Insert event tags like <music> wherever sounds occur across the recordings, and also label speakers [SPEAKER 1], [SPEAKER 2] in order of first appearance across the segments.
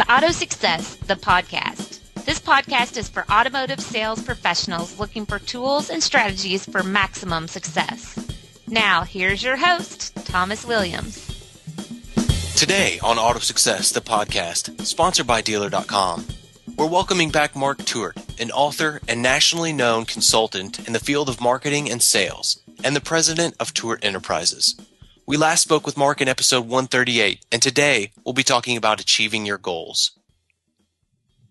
[SPEAKER 1] is Auto Success, the podcast. This podcast is for automotive sales professionals looking for tools and strategies for maximum success. Now, here's your host, Thomas Williams.
[SPEAKER 2] Today on Auto Success, the podcast, sponsored by Dealer.com, we're welcoming back Mark Tewart, an author and nationally known consultant in the field of marketing and sales, and the president of Tewart Enterprises. We last spoke with Mark in episode 138, and today we'll be talking about achieving your goals.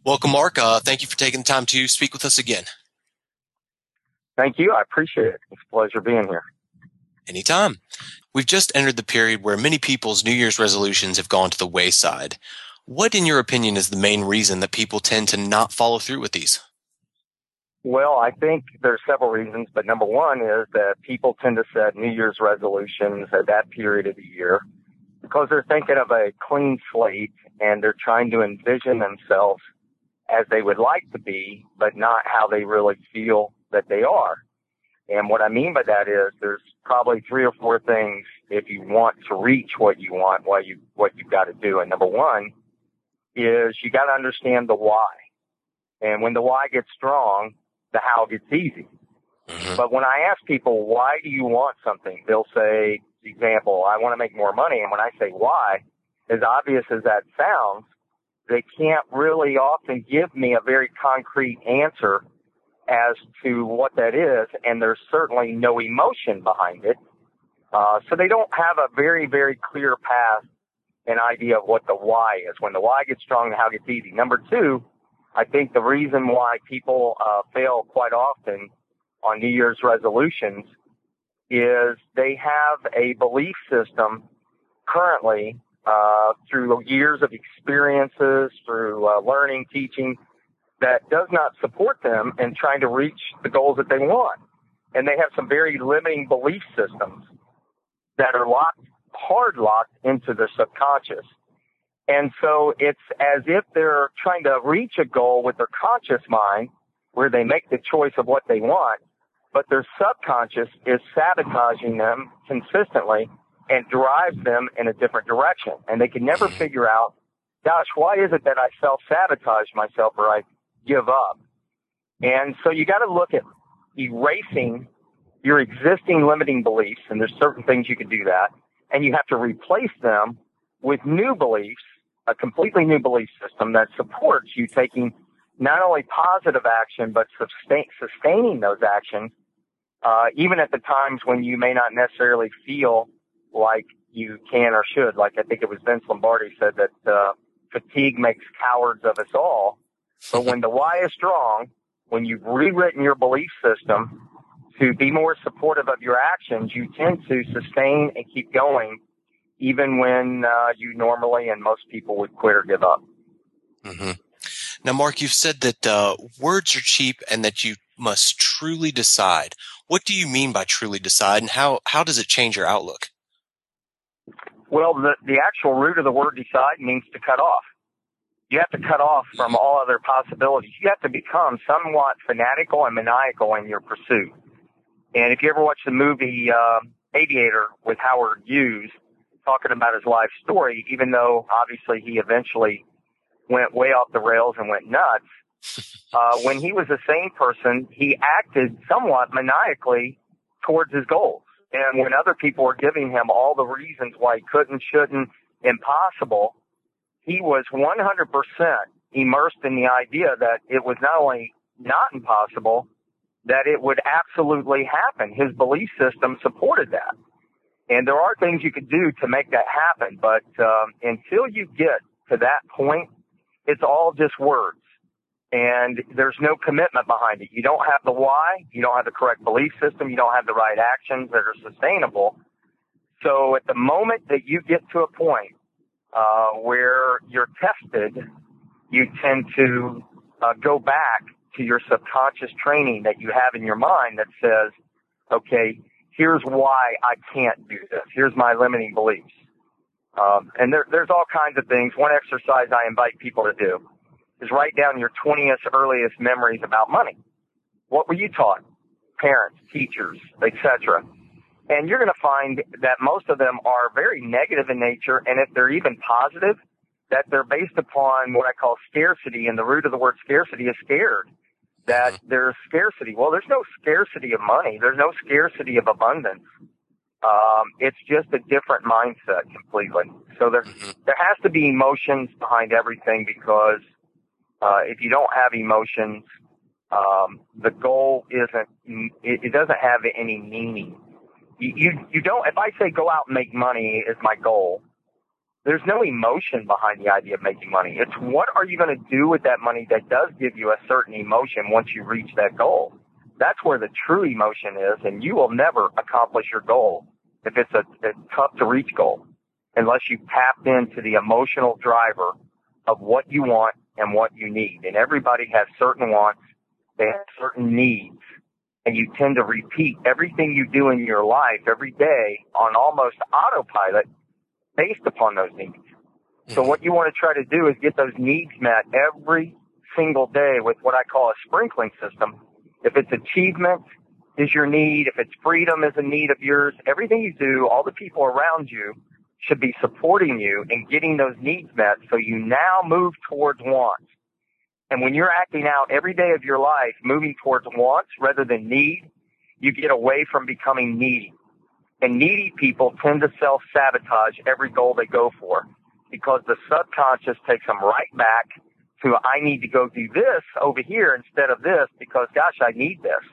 [SPEAKER 2] Welcome, Mark. Uh, thank you for taking the time to speak with us again.
[SPEAKER 3] Thank you. I appreciate it. It's a pleasure being here.
[SPEAKER 2] Anytime. We've just entered the period where many people's New Year's resolutions have gone to the wayside. What, in your opinion, is the main reason that people tend to not follow through with these?
[SPEAKER 3] Well, I think there's several reasons, but number one is that people tend to set New Year's resolutions at that period of the year because they're thinking of a clean slate and they're trying to envision themselves as they would like to be, but not how they really feel that they are. And what I mean by that is there's probably three or four things if you want to reach what you want, what you what you've got to do. And number one is you got to understand the why. And when the why gets strong, the how gets easy. Mm-hmm. But when I ask people, why do you want something? They'll say, example, I want to make more money. And when I say why, as obvious as that sounds, they can't really often give me a very concrete answer as to what that is. And there's certainly no emotion behind it. Uh, so they don't have a very, very clear path and idea of what the why is. When the why gets strong, the how gets easy. Number two, I think the reason why people uh, fail quite often on New Year's resolutions is they have a belief system currently uh, through years of experiences, through uh, learning, teaching, that does not support them in trying to reach the goals that they want. And they have some very limiting belief systems that are locked, hard locked into their subconscious. And so it's as if they're trying to reach a goal with their conscious mind where they make the choice of what they want, but their subconscious is sabotaging them consistently and drives them in a different direction. And they can never mm-hmm. figure out, gosh, why is it that I self sabotage myself or I give up? And so you got to look at erasing your existing limiting beliefs, and there's certain things you can do that, and you have to replace them with new beliefs a completely new belief system that supports you taking not only positive action, but sustain, sustaining those actions, uh, even at the times when you may not necessarily feel like you can or should. Like I think it was Vince Lombardi said that, uh, fatigue makes cowards of us all. But when the why is strong, when you've rewritten your belief system to be more supportive of your actions, you tend to sustain and keep going even when uh, you normally and most people would quit or give up.
[SPEAKER 2] Mm-hmm. Now, Mark, you've said that uh, words are cheap and that you must truly decide. What do you mean by truly decide, and how how does it change your outlook?
[SPEAKER 3] Well, the the actual root of the word decide means to cut off. You have to cut off from all other possibilities. You have to become somewhat fanatical and maniacal in your pursuit. And if you ever watch the movie uh, Aviator with Howard Hughes, talking about his life story, even though obviously he eventually went way off the rails and went nuts. <laughs> Uh, when he was a sane person, he acted somewhat maniacally towards his goals. And when other people were giving him all the reasons why he couldn't, shouldn't, impossible, he was 100% immersed in the idea that it was not only not impossible, that it would absolutely happen. His belief system supported that. And there are things you can do to make that happen, but um, until you get to that point, it's all just words. And there's no commitment behind it. You don't have the why, you don't have the correct belief system, you don't have the right actions that are sustainable. So at the moment that you get to a point uh, where you're tested, you tend to uh, go back to your subconscious training that you have in your mind that says, okay, here's why I can't do this. Here's my limiting beliefs. Um, and there, there's all kinds of things. One exercise I invite people to do is write down your 20th earliest memories about money. What were you taught? Parents, teachers, etc. And you're going to find that most of them are very negative in nature, and if they're even positive, that they're based upon what I call scarcity, and the root of the word scarcity is scared. That mm-hmm. there's scarcity. Well, there's no scarcity of money. There's no scarcity of abundance. Um, it's just a different mindset completely. So there, mm-hmm. there has to be emotions behind everything because uh, if you don't have emotions, um, the goal isn't. It, it doesn't have any meaning. You, you you don't. If I say go out and make money is my goal, there's no emotion behind the idea of making money. It's what are you going to do with that money that does give you a certain emotion once you reach that goal. That's where the true emotion is, and you will never accomplish your goal if it's a, a tough to reach goal unless you tap into the emotional driver of what you want and what you need. And everybody has certain wants, they have certain needs, and you tend to repeat everything you do in your life every day on almost autopilot based upon those needs. So mm-hmm. what you want to try to do is get those needs met every single day with what I call a sprinkling system. If it's achievement is your need, if it's freedom is a need of yours, everything you do, all the people around you should be supporting you in getting those needs met so you now move towards wants. And when you're acting out every day of your life, moving towards wants rather than need, you get away from becoming needy. And needy people tend to self sabotage every goal they go for because the subconscious takes them right back to, I need to go do this over here instead of this because gosh, I need this.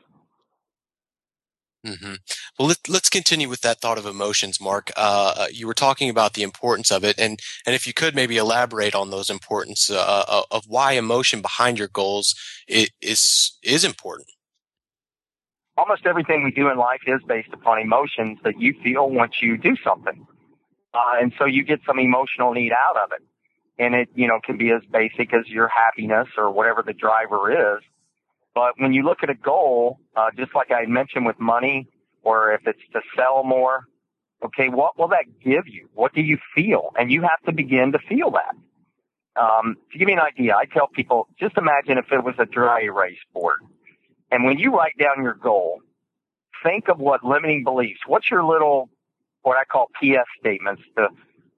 [SPEAKER 2] Mm-hmm. Well, let, us continue with that thought of emotions, Mark. Uh, uh, you were talking about the importance of it, and and if you could maybe elaborate on those importance uh, uh of why emotion behind your goals is is important
[SPEAKER 3] almost everything we do in life is based upon emotions that you feel once you do something. Uh, and so you get some emotional need out of it. And it, you know, can be as basic as your happiness or whatever the driver is. But when you look at a goal, uh, just like I mentioned with money, or if it's to sell more, okay, what will that give you? What do you feel? And you have to begin to feel that. Um, to give you an idea, I tell people, just imagine if it was a dry erase board. And when you write down your goal, think of what limiting beliefs, what's your little, what I call PS statements, the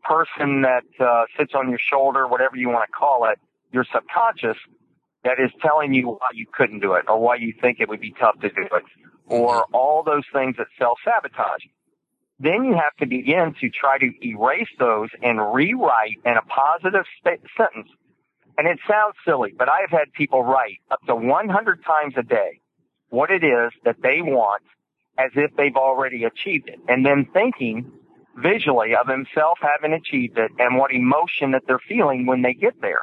[SPEAKER 3] person that uh, sits on your shoulder, whatever you want to call it, your subconscious that is telling you why you couldn't do it or why you think it would be tough to do it or all those things that self sabotage. Then you have to begin to try to erase those and rewrite in a positive st- sentence and it sounds silly, but I have had people write up to 100 times a day what it is that they want as if they've already achieved it. And then thinking visually of himself having achieved it and what emotion that they're feeling when they get there.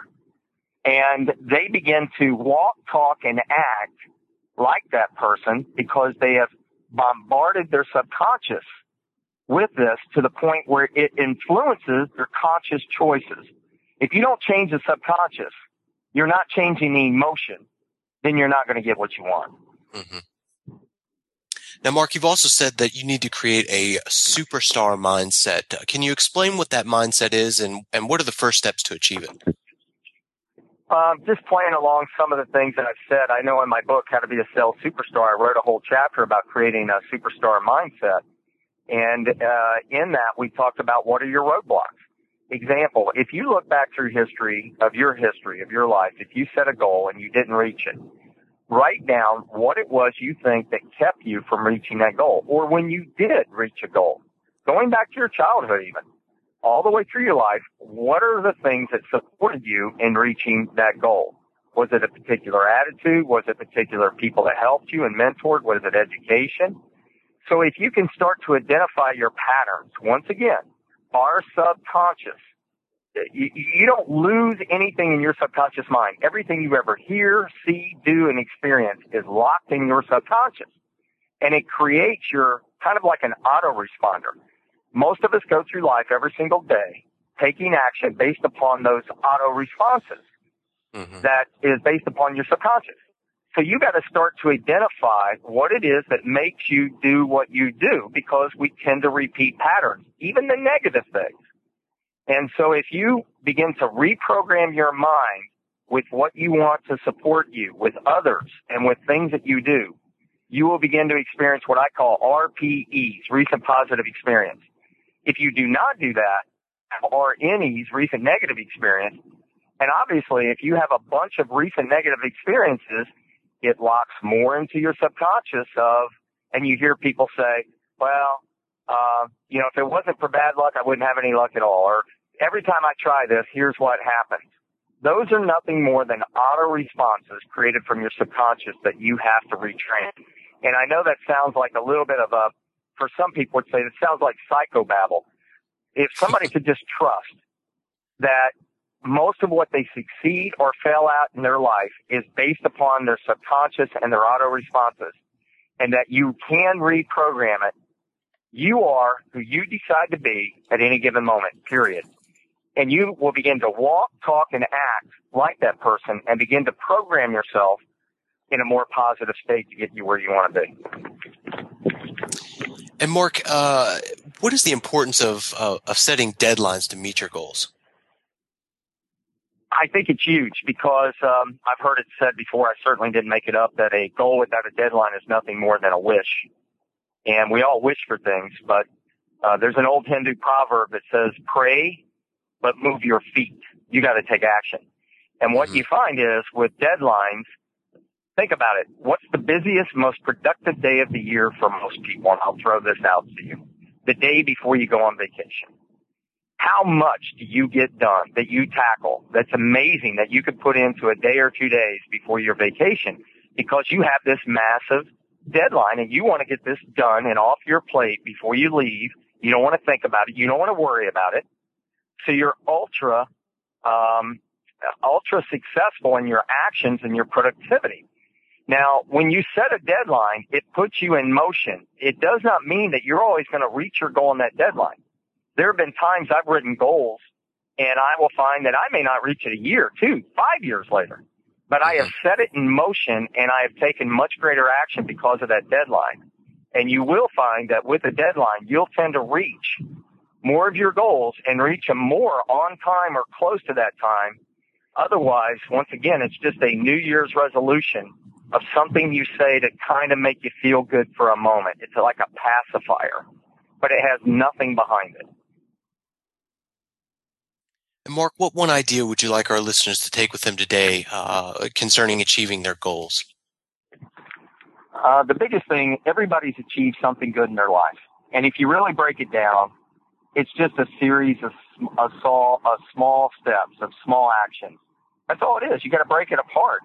[SPEAKER 3] And they begin to walk, talk, and act like that person because they have bombarded their subconscious with this to the point where it influences their conscious choices. If you don't change the subconscious, you're not changing the emotion, then you're not going to get what you want. Mm-hmm.
[SPEAKER 2] Now, Mark, you've also said that you need to create a superstar mindset. Can you explain what that mindset is and, and what are the first steps to achieve it?
[SPEAKER 3] Um, just playing along some of the things that I've said. I know in my book, How to Be a Sales Superstar, I wrote a whole chapter about creating a superstar mindset. And uh, in that, we talked about what are your roadblocks example, if you look back through history of your history of your life, if you set a goal and you didn't reach it, write down what it was you think that kept you from reaching that goal or when you did reach a goal. Going back to your childhood even, all the way through your life, what are the things that supported you in reaching that goal? Was it a particular attitude? Was it particular people that helped you and mentored? Was it education? So if you can start to identify your patterns, once again, our subconscious. You, you don't lose anything in your subconscious mind. Everything you ever hear, see, do, and experience is locked in your subconscious. And it creates your kind of like an autoresponder. Most of us go through life every single day taking action based upon those auto responses mm-hmm. that is based upon your subconscious. So you got to start to identify what it is that makes you do what you do because we tend to repeat patterns, even the negative things. And so if you begin to reprogram your mind with what you want to support you, with others, and with things that you do, you will begin to experience what I call RPEs, recent positive experience. If you do not do that, or any's recent negative experience. And obviously, if you have a bunch of recent negative experiences, it locks more into your subconscious of, and you hear people say, well, uh, you know, if it wasn't for bad luck, I wouldn't have any luck at all. Or every time I try this, here's what happens. Those are nothing more than auto responses created from your subconscious that you have to retrain. And I know that sounds like a little bit of a, for some people would say it sounds like psychobabble. If somebody could just trust that most of what they succeed or fail at in their life is based upon their subconscious and their auto responses and that you can reprogram it. You are who you decide to be at any given moment, period. And you will begin to walk, talk, and act like that person and begin to program yourself in a more positive state to get you where you want to be.
[SPEAKER 2] And Mark, uh, what is the importance of, uh, of setting deadlines to meet your goals?
[SPEAKER 3] I think it's huge because um, I've heard it said before. I certainly didn't make it up that a goal without a deadline is nothing more than a wish, and we all wish for things. But uh, there's an old Hindu proverb that says, "Pray, but move your feet. You got to take action." And what mm-hmm. you find is with deadlines, think about it. What's the busiest, most productive day of the year for most people? And I'll throw this out to you: the day before you go on vacation how much do you get done that you tackle that's amazing that you could put into a day or two days before your vacation because you have this massive deadline and you want to get this done and off your plate before you leave. You don't want to think about it. You don't want to worry about it. So you're ultra, um, ultra successful in your actions and your productivity. Now, when you set a deadline, it puts you in motion. It does not mean that you're always going to reach your goal on that deadline there have been times I've written goals and I will find that I may not reach it a year, two, five years later. But I have set it in motion and I have taken much greater action because of that deadline. And you will find that with a deadline, you'll tend to reach more of your goals and reach them more on time or close to that time. Otherwise, once again, it's just a New Year's resolution of something you say to kind of make you feel good for a moment. It's like a pacifier, but it has nothing behind it.
[SPEAKER 2] Mark, what one idea would you like our listeners to take with them today uh, concerning achieving their goals?
[SPEAKER 3] Uh, the biggest thing, everybody's achieved something good in their life. And if you really break it down, it's just a series of, of, small, of small steps, of small actions. That's all it is. You got to break it apart.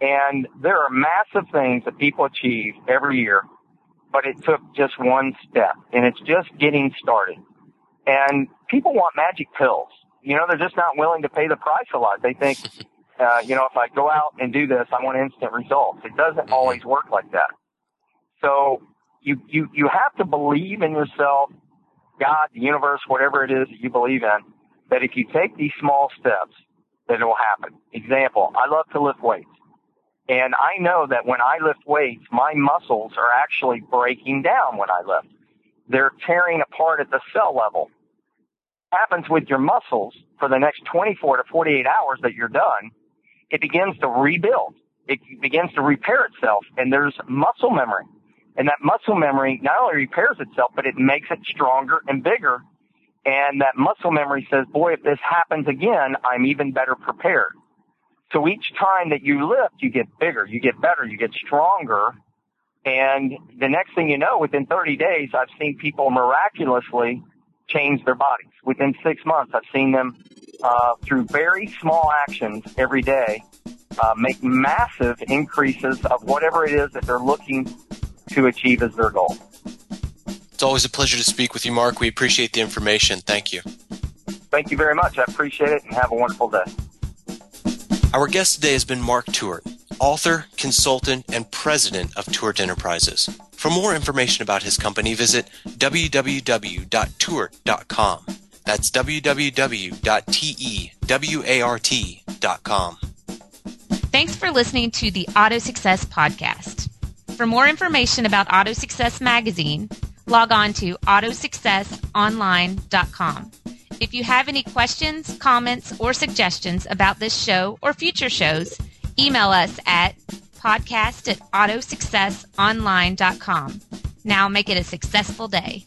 [SPEAKER 3] And there are massive things that people achieve every year, but it took just one step, and it's just getting started. And people want magic pills you know, they're just not willing to pay the price a lot. They think, <laughs> uh, you know, if I go out and do this, I want instant results. It doesn't mm-hmm. always work like that. So you, you, you have to believe in yourself, God, the universe, whatever it is that you believe in, that if you take these small steps, that it will happen. Example, I love to lift weights. And I know that when I lift weights, my muscles are actually breaking down when I lift. They're tearing apart at the cell level happens with your muscles for the next 24 to 48 hours that you're done, it begins to rebuild. It begins to repair itself and there's muscle memory. And that muscle memory not only repairs itself, but it makes it stronger and bigger. And that muscle memory says, boy, if this happens again, I'm even better prepared. So each time that you lift, you get bigger, you get better, you get stronger. And the next thing you know, within 30 days, I've seen people miraculously change their bodies. Within six months, I've seen them uh, through very small actions every day uh, make massive increases of whatever it is that they're looking to achieve as their goal.
[SPEAKER 2] It's always a pleasure to speak with you, Mark. We appreciate the information. Thank you.
[SPEAKER 3] Thank you very much. I appreciate it and have a wonderful day.
[SPEAKER 2] Our guest today has been Mark Tewart, author, consultant, and president of Tewart Enterprises. For more information about his company, visit www.tewart.com. That's www.tewart.com.
[SPEAKER 1] Thanks for listening to the Auto Success Podcast. For more information about Auto Success Magazine, log on to autosuccessonline.com. If you have any questions, comments, or suggestions about this show or future shows, email us at podcast at autosuccessonline.com. Now make it a successful day.